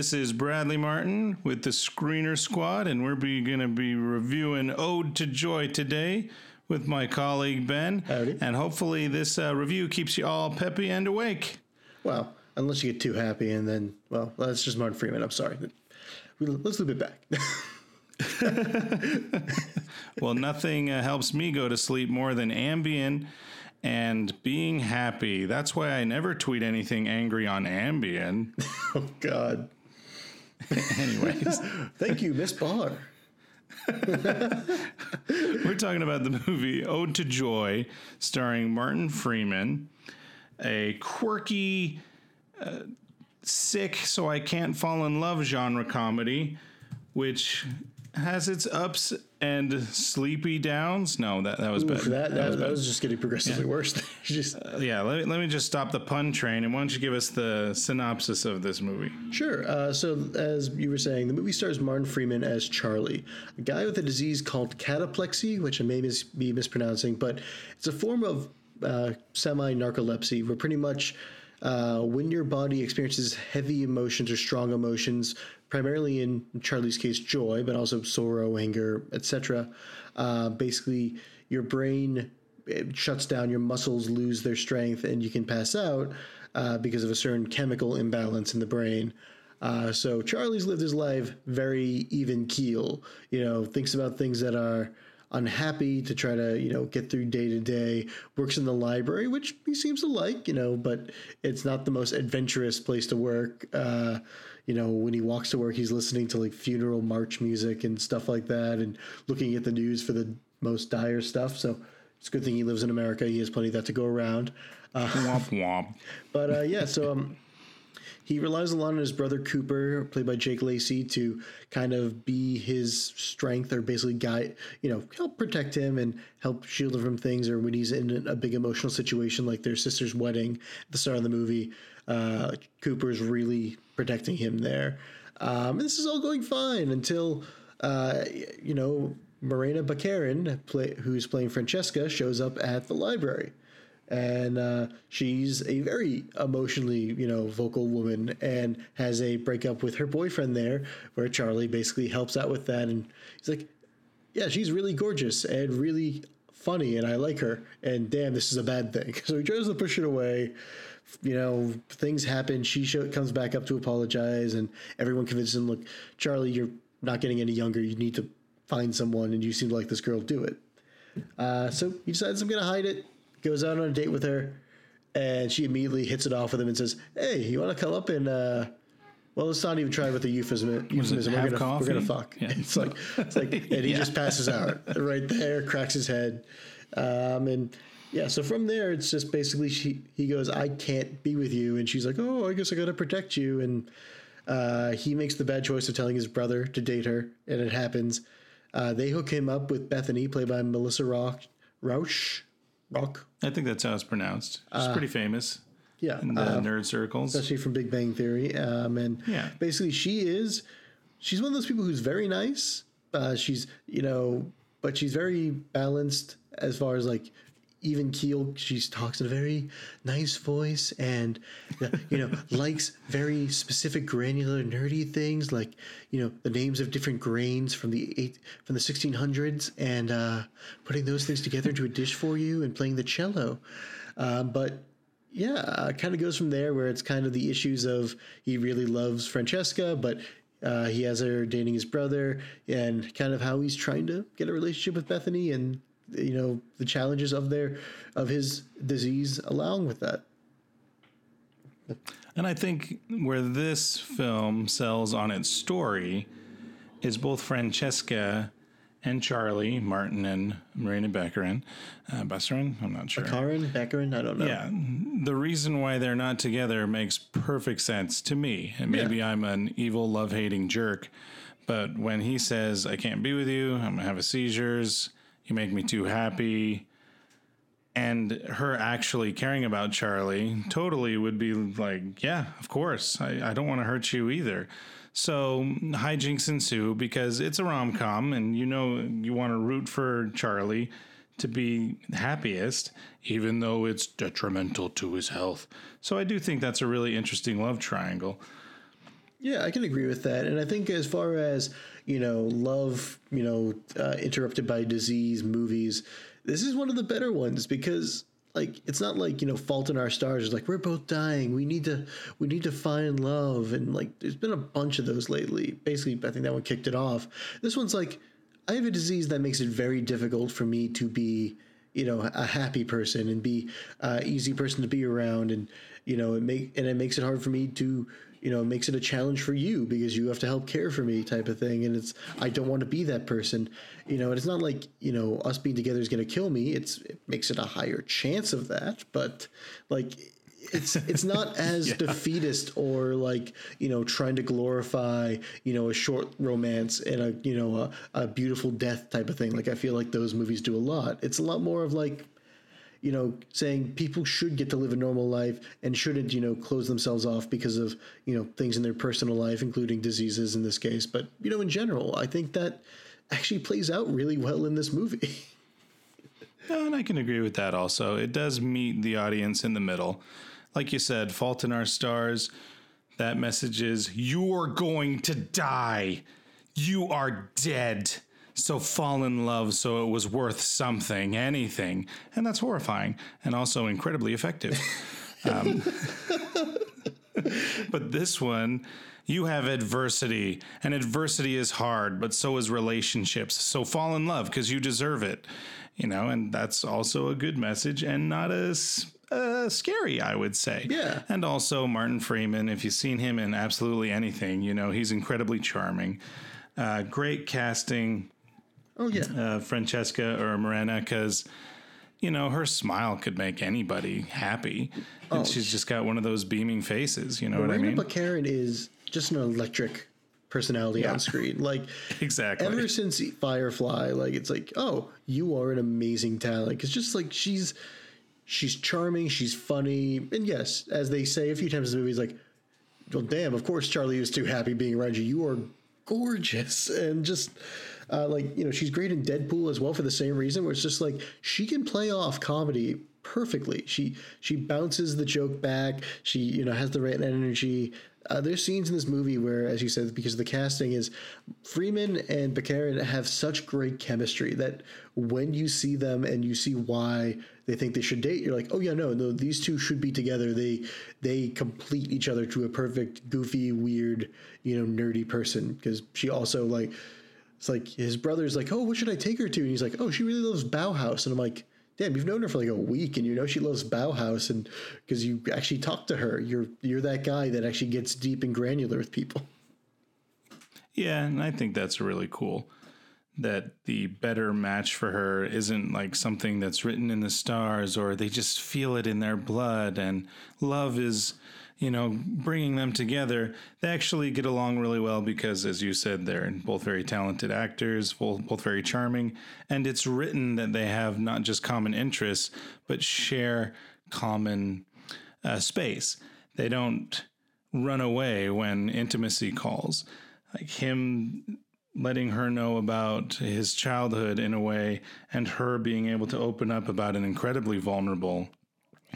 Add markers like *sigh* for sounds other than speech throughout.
This is Bradley Martin with the Screener Squad, and we're going to be reviewing Ode to Joy today with my colleague Ben. Howdy. And hopefully, this uh, review keeps you all peppy and awake. Well, unless you get too happy, and then, well, that's just Martin Freeman. I'm sorry. Let's loop it back. *laughs* Well, nothing uh, helps me go to sleep more than Ambien and being happy. That's why I never tweet anything angry on Ambien. *laughs* oh, God. *laughs* Anyways, Thank you, Miss Barr. *laughs* we're talking about the movie Ode to Joy, starring Martin Freeman, a quirky, uh, sick, so I can't fall in love genre comedy, which has its ups and sleepy downs. No, that, that was bad. Oof, that, that, was that was just getting progressively worse. *laughs* just yeah, let me, let me just stop the pun train and why don't you give us the synopsis of this movie? Sure. Uh, so, as you were saying, the movie stars Martin Freeman as Charlie, a guy with a disease called cataplexy, which I may mis- be mispronouncing, but it's a form of uh, semi narcolepsy where pretty much uh, when your body experiences heavy emotions or strong emotions, primarily in Charlie's case, joy, but also sorrow, anger, etc., uh, basically your brain shuts down, your muscles lose their strength, and you can pass out uh, because of a certain chemical imbalance in the brain. Uh, so Charlie's lived his life very even keel. You know, thinks about things that are unhappy to try to you know get through day to day. Works in the library, which he seems to like. You know, but it's not the most adventurous place to work. Uh, you know, when he walks to work, he's listening to like funeral march music and stuff like that, and looking at the news for the most dire stuff. So it's a good thing he lives in America. He has plenty of that to go around. Uh, Womp womp. *laughs* but uh, yeah, so um, he relies a lot on his brother Cooper, played by Jake Lacy, to kind of be his strength or basically guide, you know, help protect him and help shield him from things. Or when he's in a big emotional situation like their sister's wedding at the start of the movie, uh, Cooper's really protecting him there. Um, and this is all going fine until, uh, you know, Morena Baccarin, play, who's playing Francesca, shows up at the library and uh, she's a very emotionally, you know, vocal woman, and has a breakup with her boyfriend there, where Charlie basically helps out with that, and he's like, "Yeah, she's really gorgeous and really funny, and I like her, and damn, this is a bad thing." *laughs* So he tries to push it away. You know, things happen. She show, comes back up to apologize, and everyone convinces him, "Look, Charlie, you're not getting any younger. You need to find someone, and you seem to like this girl. Do it." Uh, so he decides, "I'm going to hide it." Goes out on a date with her, and she immediately hits it off with him and says, "Hey, you want to come up and uh, well, let's not even try with the euphemism. euphemism. We're gonna we're gonna fuck." Yeah. It's like it's like, *laughs* and he just passes out right there, cracks his head, um, and yeah. So from there, it's just basically she he goes, "I can't be with you," and she's like, "Oh, I guess I got to protect you," and uh, he makes the bad choice of telling his brother to date her, and it happens. Uh, they hook him up with Bethany, played by Melissa Rock, Rauch, Rock. I think that's how it's pronounced. She's pretty famous Yeah, in the uh, nerd circles. especially from Big Bang Theory. Um, and Yeah. basically, she is she's one of those people who's very nice. Uh, she's you know, but she's very balanced as far as like even keel. She talks in a very nice voice and you know *laughs* likes very specific granular nerdy things like you know the names of different grains from the eight from the 1600s and uh, putting those things together into a dish for you and playing the cello. Um, but yeah, uh, kind of goes from there where it's kind of the issues of he really loves Francesca, but uh, he has her dating his brother, and kind of how he's trying to get a relationship with Bethany, and you know the challenges of their of his disease along with that. And I think where this film sells on its story is both Francesca and Charlie, Martin and Marina Beckerin. Uh, Besserin? I'm not sure. Karen Beckerin, I don't know. Yeah, the reason why they're not together makes perfect sense to me. And maybe I'm an evil, love hating jerk, But when he says, I can't be with you, I'm to have a seizures, you make me too happy, and her actually caring about Charlie totally would be like, yeah, of course. I, I don't want to hurt you either. So hijinks ensue because it's a rom com and you know you want to root for Charlie to be happiest, even though it's detrimental to his health. So I do think that's a really interesting love triangle. Yeah, I can agree with that. And I think as far as, you know, love, you know, uh, interrupted by disease movies, this is one of the better ones because like it's not like you know fault in our stars is like we're both dying. We need to we need to find love. And like there's been a bunch of those lately. Basically i think that one kicked it off. This one's like i have a disease that makes it very difficult for me to be you know a happy person and be a easy person to be around. And you know it make and it makes it hard for me to you know, makes it a challenge for you because you have to help care for me type of thing. And it's, I don't want to be that person, you know, and it's not like, you know, us being together is going to kill me. It's, it makes it a higher chance of that. But like, it's it's not *laughs* as yeah. defeatist or like you know trying to glorify you know a short romance and a you know a, a beautiful death type of thing like i feel like those movies do a lot it's a lot more of like you know, saying people should get to live a normal life and shouldn't, you know, close themselves off because of, you know, things in their personal life, including diseases in this case. But, you know, in general, I think that actually plays out really well in this movie. *laughs* and I can agree with that also. It does meet the audience in the middle. Like you said, Fault in Our Stars, that message is you're going to die. You are dead so fall in love so it was worth something, anything. And that's horrifying and also incredibly effective. *laughs* Um, but this one, you have adversity, and adversity is hard, but so is relationships. So fall in love because you deserve it, you know, and that's also a good message and not as uh, scary, I would say. Yeah. And also Martin Freeman, if you've seen him in absolutely anything, you know, he's incredibly charming. Uh, great casting. Oh yeah, uh, Francesca or Morena, because you know her smile could make anybody happy, and oh, she's just got one of those beaming faces. You know Morena what I mean? But Karen is just an electric personality yeah. on screen. Like *laughs* exactly. Ever since Firefly, like it's like, oh, you are an amazing talent. It's just like she's she's charming, she's funny, and yes, as they say a few times in the movie, like, well, damn, of course Charlie was too happy being around you. You are gorgeous, and just uh, like you know, she's great in Deadpool as well for the same reason. Where it's just like she can play off comedy perfectly. She she bounces the joke back. She you know has the right energy. Uh, there's scenes in this movie where, as you said, because the casting is Freeman and Baccarin have such great chemistry that when you see them and you see why they think they should date, you're like, oh yeah, no, no, these two should be together. They they complete each other to a perfect, goofy, weird, you know, nerdy person. Because she also like it's like his brother's like, oh, what should I take her to? And he's like, oh, she really loves Bauhaus. And I'm like, damn, you've known her for like a week, and you know she loves Bauhaus, and because you actually talk to her, you're you're that guy that actually gets deep and granular with people. Yeah, and I think that's really cool that the better match for her isn't like something that's written in the stars or they just feel it in their blood and love is you know, bringing them together, they actually get along really well because, as you said, they're both very talented actors, both, very charming. And it's written that they have not just common interests, but share common uh, space. They don't run away when intimacy calls. Like him letting her know about his childhood in a way, and her being able to open up about an incredibly vulnerable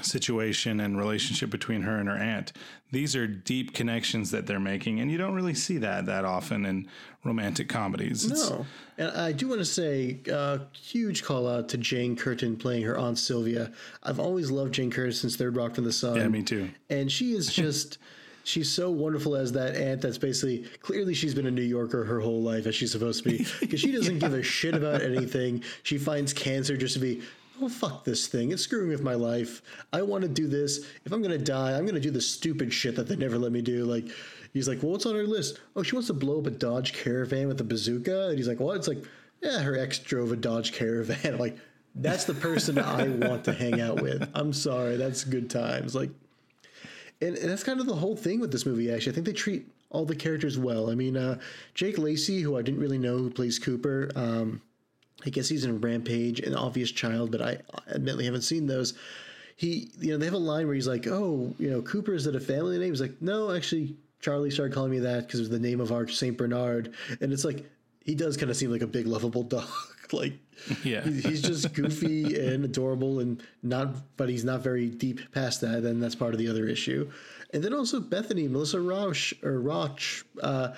situation and relationship between her and her aunt. These are deep connections that they're making, and you don't really see that that often in romantic comedies. It's, no, and I do want to say a uh, huge call out to Jane Curtin playing her aunt Sylvia. I've always loved Jane Curtin since Third Rock from the Sun. Yeah, me too. And she is *laughs* just. she's so wonderful as that aunt that's basically clearly she's been a New Yorker her whole life as she's supposed to be because she doesn't yeah. give a shit about anything. She finds cancer just to be oh fuck this thing. It's screwing with my life. I want to do this. If i'm gonna die i'm gonna do the stupid shit that they never let me do. Like he's like well what's on her list. Oh she wants to blow up a dodge caravan with a bazooka? And he's like what? It's like yeah her ex drove a dodge caravan. I'm *laughs* like that's the person i want to hang out with. I'm sorry. That's good times. Like and, and that's kind of the whole thing with this movie actually. I think they treat all the characters well. I mean, uh, Jake Lacy, who I didn't really know who plays Cooper. Um, I guess he's in Rampage and Obvious Child, but I admittedly haven't seen those. He, you know, they have a line where he's like, "Oh, you know, Cooper is that a family name?" He's like, "No, actually, Charlie started calling me that because it was the name of our Saint Bernard." And it's like he does kind of seem like a big lovable dog. *laughs* like, Yeah. he's just goofy and adorable, and not, but he's not very deep past that. And that's part of the other issue. And then also Bethany, Melissa Rauch or Roch, uh,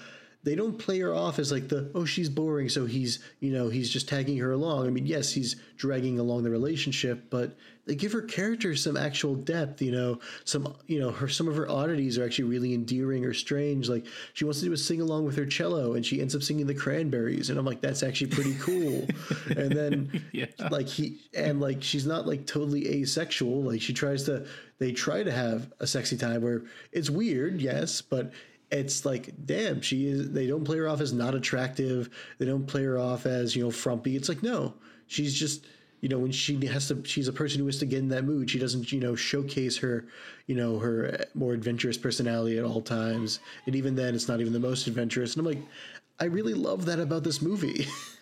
they don't play her off as like the oh she's boring, so he's you know he's just tagging her along. I mean, yes, he's dragging along the relationship, but they give her character some actual depth. You know, some you know her some of her oddities are actually really endearing or strange. Like she wants to do a sing along with her cello, and she ends up singing the Cranberries, and I'm like that's actually pretty cool. *laughs* and then Yeah. like he and like she's not like totally asexual. Like she tries to they try to have a sexy time where it's weird, yes, but it's like damn she is they don't play her off as not attractive. They don't play her off as you know frumpy. It's like no she's just you know when she has to she's a person who has to get in that mood. She doesn't you know showcase her you know her more adventurous personality at all times. And even then it's not even the most adventurous. And i'm like i really love that about this movie *laughs*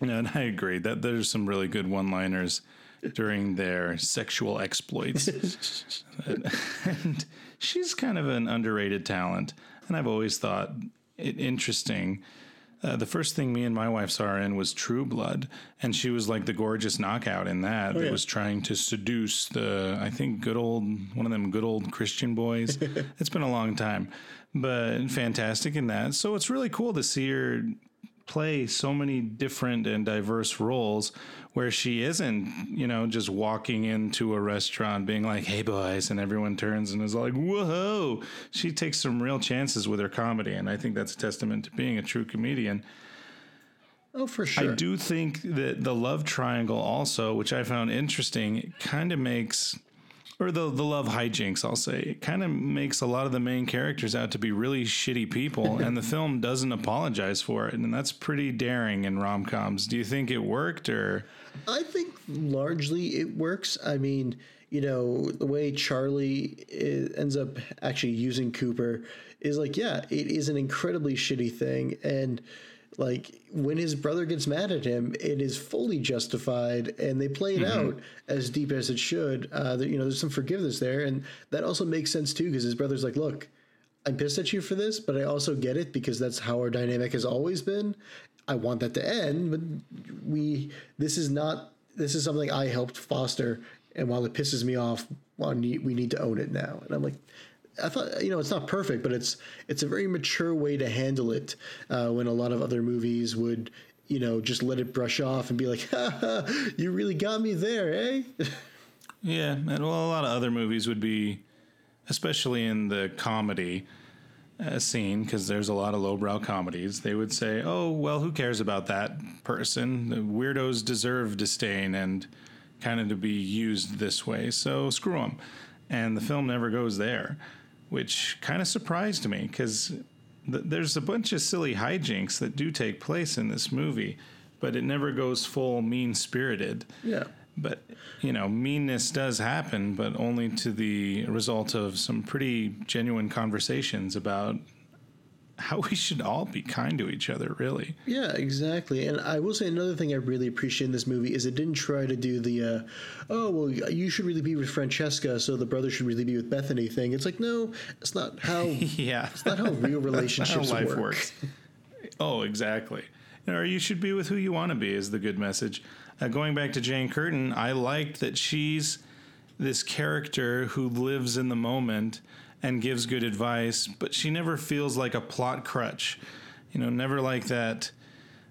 *laughs* Yeah, and I agree that there's some really good one-liners during their sexual exploits. *laughs* and she's kind of an underrated talent, and I've always thought it interesting. Uh, the first thing me and my wife saw her in was True Blood, and she was like the gorgeous knockout in that. that yeah. was trying to seduce the, I think, good old one of them good old Christian boys. *laughs* it's been a long time, but fantastic in that. So it's really cool to see her play so many different and diverse roles where she isn't, you know, just walking into a restaurant being like, hey, boys, and everyone turns and is like, whoa. She takes some real chances with her comedy. And I think that's a testament to being a true comedian. oh for sure I do think that the love triangle also, which I found interesting, kind of makes or the the love hijinks, I'll say, it kind of makes a lot of the main characters out to be really shitty people, and the *laughs* film doesn't apologize for it, and that's pretty daring in rom coms. Do you think it worked, or I think largely it works. I mean, you know, the way Charlie i ends up actually using Cooper is like, yeah, it is an incredibly shitty thing. And like when his brother gets mad at him, it is fully justified and they play it out as deep as it should. Uh, you know, there's some forgiveness there. And that also makes sense too, because his brother's like, look, I'm pissed at you for this, but I also get it because that's how our dynamic has always been. I want that to end, but we this is not this is something I helped foster, and while it pisses me off, well, we need to own it now. And I'm like, I thought you know it's not perfect, but it's it's a very mature way to handle it. Uh, when a lot of other movies would you know just let it brush off and be like, *laughs* you really got me there, eh? *laughs* yeah? And well, a lot of other movies would be, especially in the comedy. Uh, scene because there's a lot of lowbrow comedies. They would say, "Oh, well, who cares about that person? The weirdos deserve disdain and kind of to be used this way. So screw them." And the film never goes there, which kind of surprised me because th- there's a bunch of silly hijinks that do take place in this movie, but it never goes full mean spirited. yeah. But you know, meanness does happen, but only to the result of some pretty genuine conversations about how we should all be kind to each other. Really, Yeah, exactly. And I will say another thing I really appreciate in this movie is it didn't try to do the, uh, oh, well, you should really be with Francesca, so the brother should really be with Bethany thing. It's like, no, it's not how, *laughs* yeah, it's not how real *laughs* relationships how life work. works. Oh, exactly. Or you should be with who you want to be is the good message. Uh, going back to Jane Curtin, I liked that she's this character who lives in the moment and gives good advice, but she never feels like a plot crutch. You know, never like that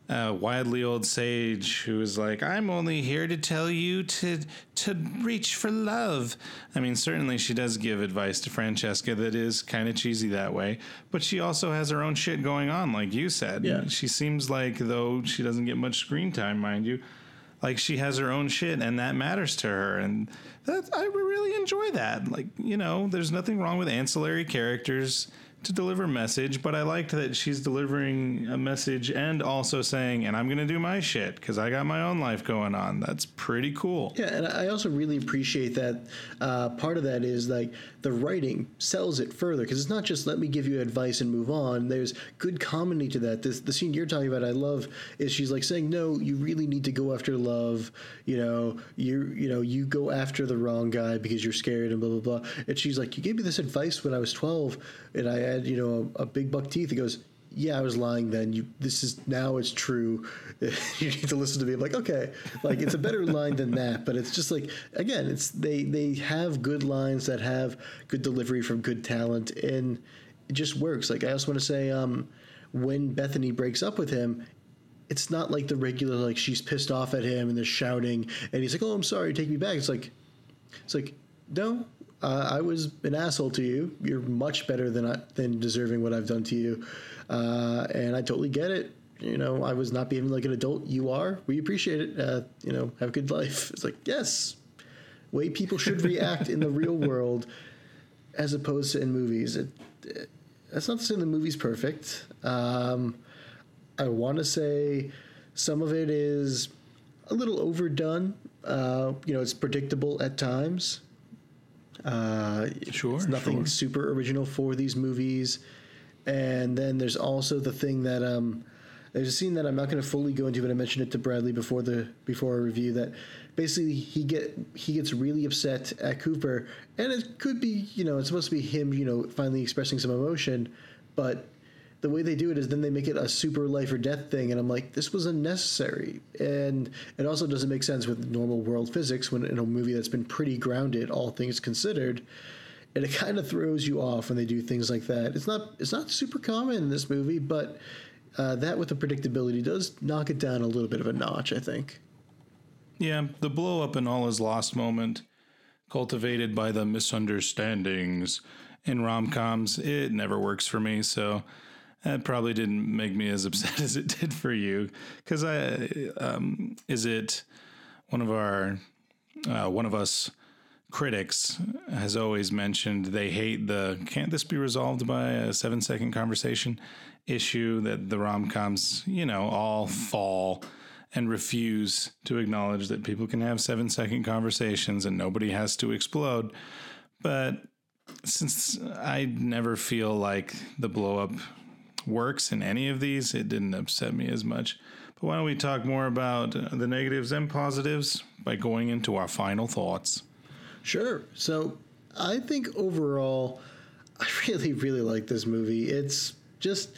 uh, wildly old sage who is like, "I'm only here to tell you to to reach for love." I mean, certainly she does give advice to Francesca that is kind of cheesy that way, but she also has her own shit going on, like you said. Yeah. She seems like though she doesn't get much screen time, mind you. Like she has her own shit, and that matters to her, and that I really enjoy that. Like you know, there's nothing wrong with ancillary characters to deliver message, but I liked that she's delivering a message and also saying, and I'm going to do my shit because I got my own life going on. That's pretty cool. Yeah, and I also really appreciate that. Uh, part of that is like the writing sells it further because it's not just let me give you advice and move on. There's good comedy to that. This, the scene you're talking about, I love, is she's like saying, no, you really need to go after love. You know, you you know, you go after the wrong guy because you're scared and blah blah blah. And she's like, you gave me this advice when I was 12 and I had you know a, a big buck teeth. He goes, yeah, I was lying then. You, this is now it's true. *laughs* you need to listen to me. I'm like, okay, like it's a better *laughs* line than that, but it's just like again, it's they they have good lines that have good delivery from good talent, and it just works. Like I also want to say, um, when Bethany breaks up with him, it's not like the regular like she's pissed off at him and they're shouting, and he's like, oh, I'm sorry, take me back. It's like, it's like, no, uh, I was an asshole to you. You're much better than I, than deserving what I've done to you, uh, and I totally get it. You know, I was not behaving like an adult. You are. We appreciate it. Uh, you know, have a good life. *laughs* It's like yes, way people should react in the real *laughs* world, as opposed to in movies. It, it, that's not to say the movie's perfect. Um, I want to say some of it is a little overdone. Uh, you know, it's predictable at times. Uh, Sure, it's nothing sure. super original for these movies. And then there's also the thing that um, there's a scene that I'm not going to fully go into, but I mentioned it to Bradley before the before our review that basically he get he gets really upset at Cooper, and it could be you know it's supposed to be him you know finally expressing some emotion, but the way they do it is then they make it a super life or death thing and i'm like this was unnecessary and it also doesn't make sense with normal world physics when in a movie that's been pretty grounded all things considered and it kind of throws you off when they do things like that it's not it's not super common in this movie but uh, that with the predictability does knock it down a little bit of a notch i think Yeah, the blow up and all is lost moment, cultivated by the misunderstandings in rom coms, it never works for me. So that probably didn't make me as *laughs* upset as it did for you. Because I, um, is it one of our, uh, one of us critics has always mentioned they hate the can't this be resolved by a seven second conversation issue that the rom coms, you know, all fall and refuse to acknowledge that people can have seven second conversations and nobody has to explode. But since I never feel like the blow up works in any of these, it didn't upset me as much. But why don't we talk more about uh, the negatives and positives by going into our final thoughts? Sure. So I think overall, *laughs* I really, really like this movie. It's just,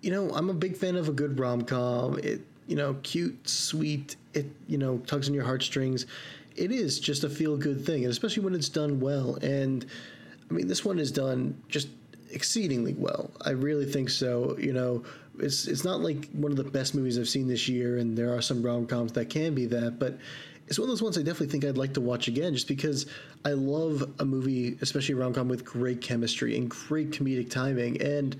you know, I'm a big fan of a good rom com. It, you know, cute, sweet. It, you know, tugs on your heartstrings. It is just a feel good thing, and especially when it's done well. And I mean, this one is done just exceedingly well. I really think so. You know, it's it's not like one of the best movies I've seen this year, and there are some rom coms that can be that, but it's one of those ones I definitely think I'd like to watch again, just because I love a movie, especially a rom com with great chemistry and great comedic timing, and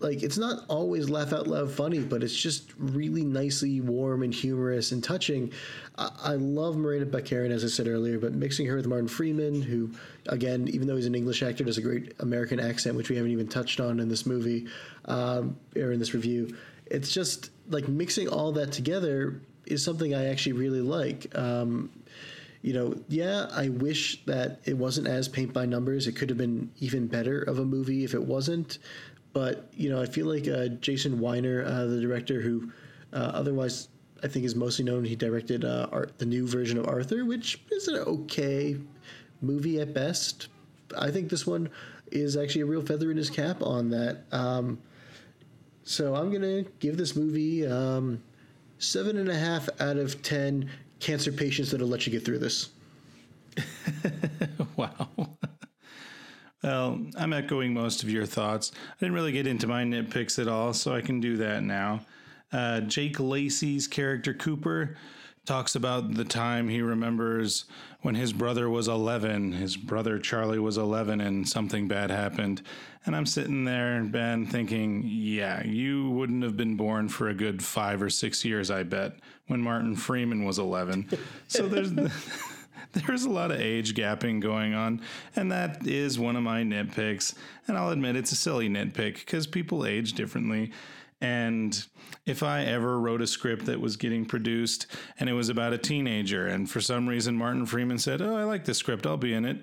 like it's not always laugh out loud funny, but it's just really nicely warm and humorous and touching. I, I love Marina Baccarin, as I said earlier, but mixing her with Martin Freeman, who, again, even though he's an English actor, does a great American accent, which we haven't even touched on in this movie um, or in this review. It's just like mixing all that together is something I actually really like. Um, you know, yeah, I wish that it wasn't as paint by numbers. It could have been even better of a movie if it wasn't. But you know, I feel like uh, Jason Winer, uh, the director who uh, otherwise I think is mostly known, he directed uh, Art, the new version of Arthur, which is an okay movie at best. I think this one is actually a real feather in his cap on that. Um, so I'm gonna give this movie um, seven and a half out of ten cancer patients that'll let you get through this. *laughs* wow. Well, I'm echoing most of your thoughts. I didn't really get into my nitpicks at all, so I can do that now. Uh, Jake Lacy's character Cooper talks about the time he remembers when his brother was 11. His brother Charlie was 11 and something bad happened. And I'm sitting there, Ben, thinking, yeah, you wouldn't have been born for a good five or six years, I bet, when Martin Freeman was 11. So there's. *laughs* *laughs* there's a lot of age gapping going on, and that is one of my nitpicks. And I'll admit it's a silly nitpick because people age differently. And if I ever wrote a script that was getting produced and it was about a teenager, and for some reason Martin Freeman said, Oh, I like this script, I'll be in it,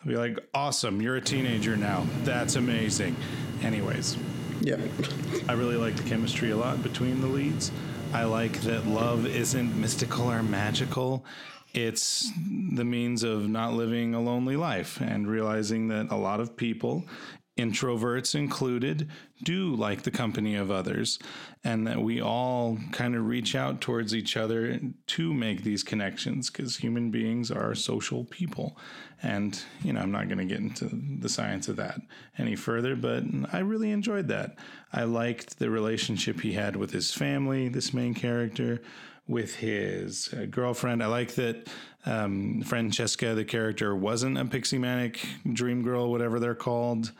I'd be like, Awesome, you're a teenager now. That's amazing. Anyways, Yeah. I really like the chemistry a lot between the leads. I like that love isn't mystical or magical. It's the means of not living a lonely life and realizing that a lot of people, introverts included, do like the company of others, and that we all kind of reach out towards each other to make these connections because human beings are social people. And, you know, I'm not going to get into the science of that any further, but I really enjoyed that. I liked the relationship he had with his family, this main character, with his uh, girlfriend. I like that um, Francesca, the character, wasn't a pixie manic dream girl, whatever they're called.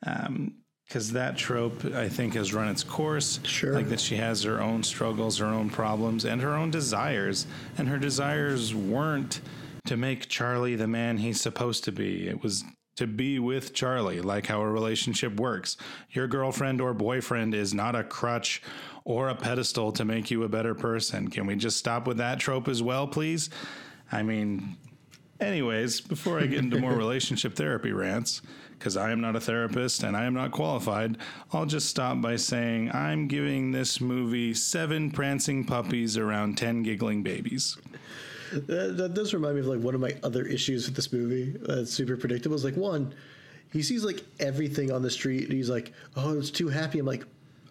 Because that trope, I think, has run its course. Sure. Like that she has her own struggles, her own problems, and her own desires. And her desires weren't to make Charlie the man he's supposed to be. It was to be with Charlie, like how a relationship works. Your girlfriend or boyfriend is not a crutch or a pedestal to make you a better person. Can we just stop with that trope as well, please? I mean, anyways, before I get into more *laughs* relationship therapy rants, because I am not a therapist and I am not qualified, I'll just stop by saying I'm giving this movie seven prancing puppies around 10 giggling babies. That, that does remind me of like one of my other issues with this movie. Uh, That's super predictable. Is like one, he sees like everything on the street, and he's like, "Oh, it's too happy." I'm like,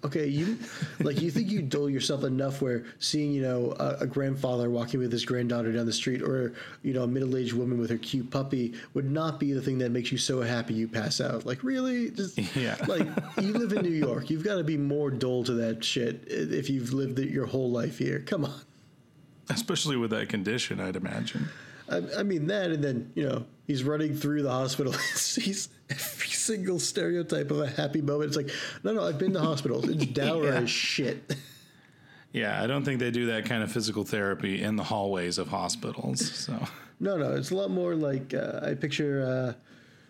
"Okay, you like you think you dull yourself enough where seeing you know a, a grandfather walking with his granddaughter down the street, or you know a middle aged woman with her cute puppy would not be the thing that makes you so happy you pass out? Like really, just *laughs* Yeah. like you live in New York, you've got to be more dull to that shit if you've lived it your whole life here. Come on." Especially with that condition, I'd imagine. I, I mean that, and then you know he's running through the hospital. *laughs* And sees every single stereotype of a happy moment. It's like, no, no, I've been to hospitals. It's *laughs* dour Yeah. as shit. Yeah, I don't think they do that kind of physical therapy in the hallways of hospitals. So, *laughs* No, no, it's a lot more like uh, I picture. Uh,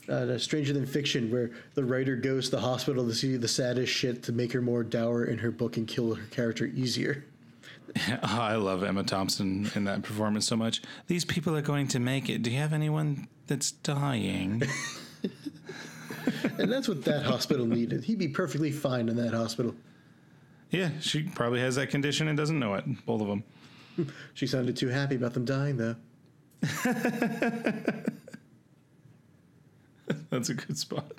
uh, Stranger Than Fiction, where the writer goes to the hospital to see the saddest shit to make her more dour in her book and kill her character easier. *laughs* I love Emma Thompson in that performance so much. These people are going to make it. Do you have anyone that's dying? *laughs* And that's what that hospital needed. He'd be perfectly fine in that hospital. yeah, she probably has that condition and doesn't know it. Both of them. *laughs* She sounded too happy about them dying, though. That's a good spot.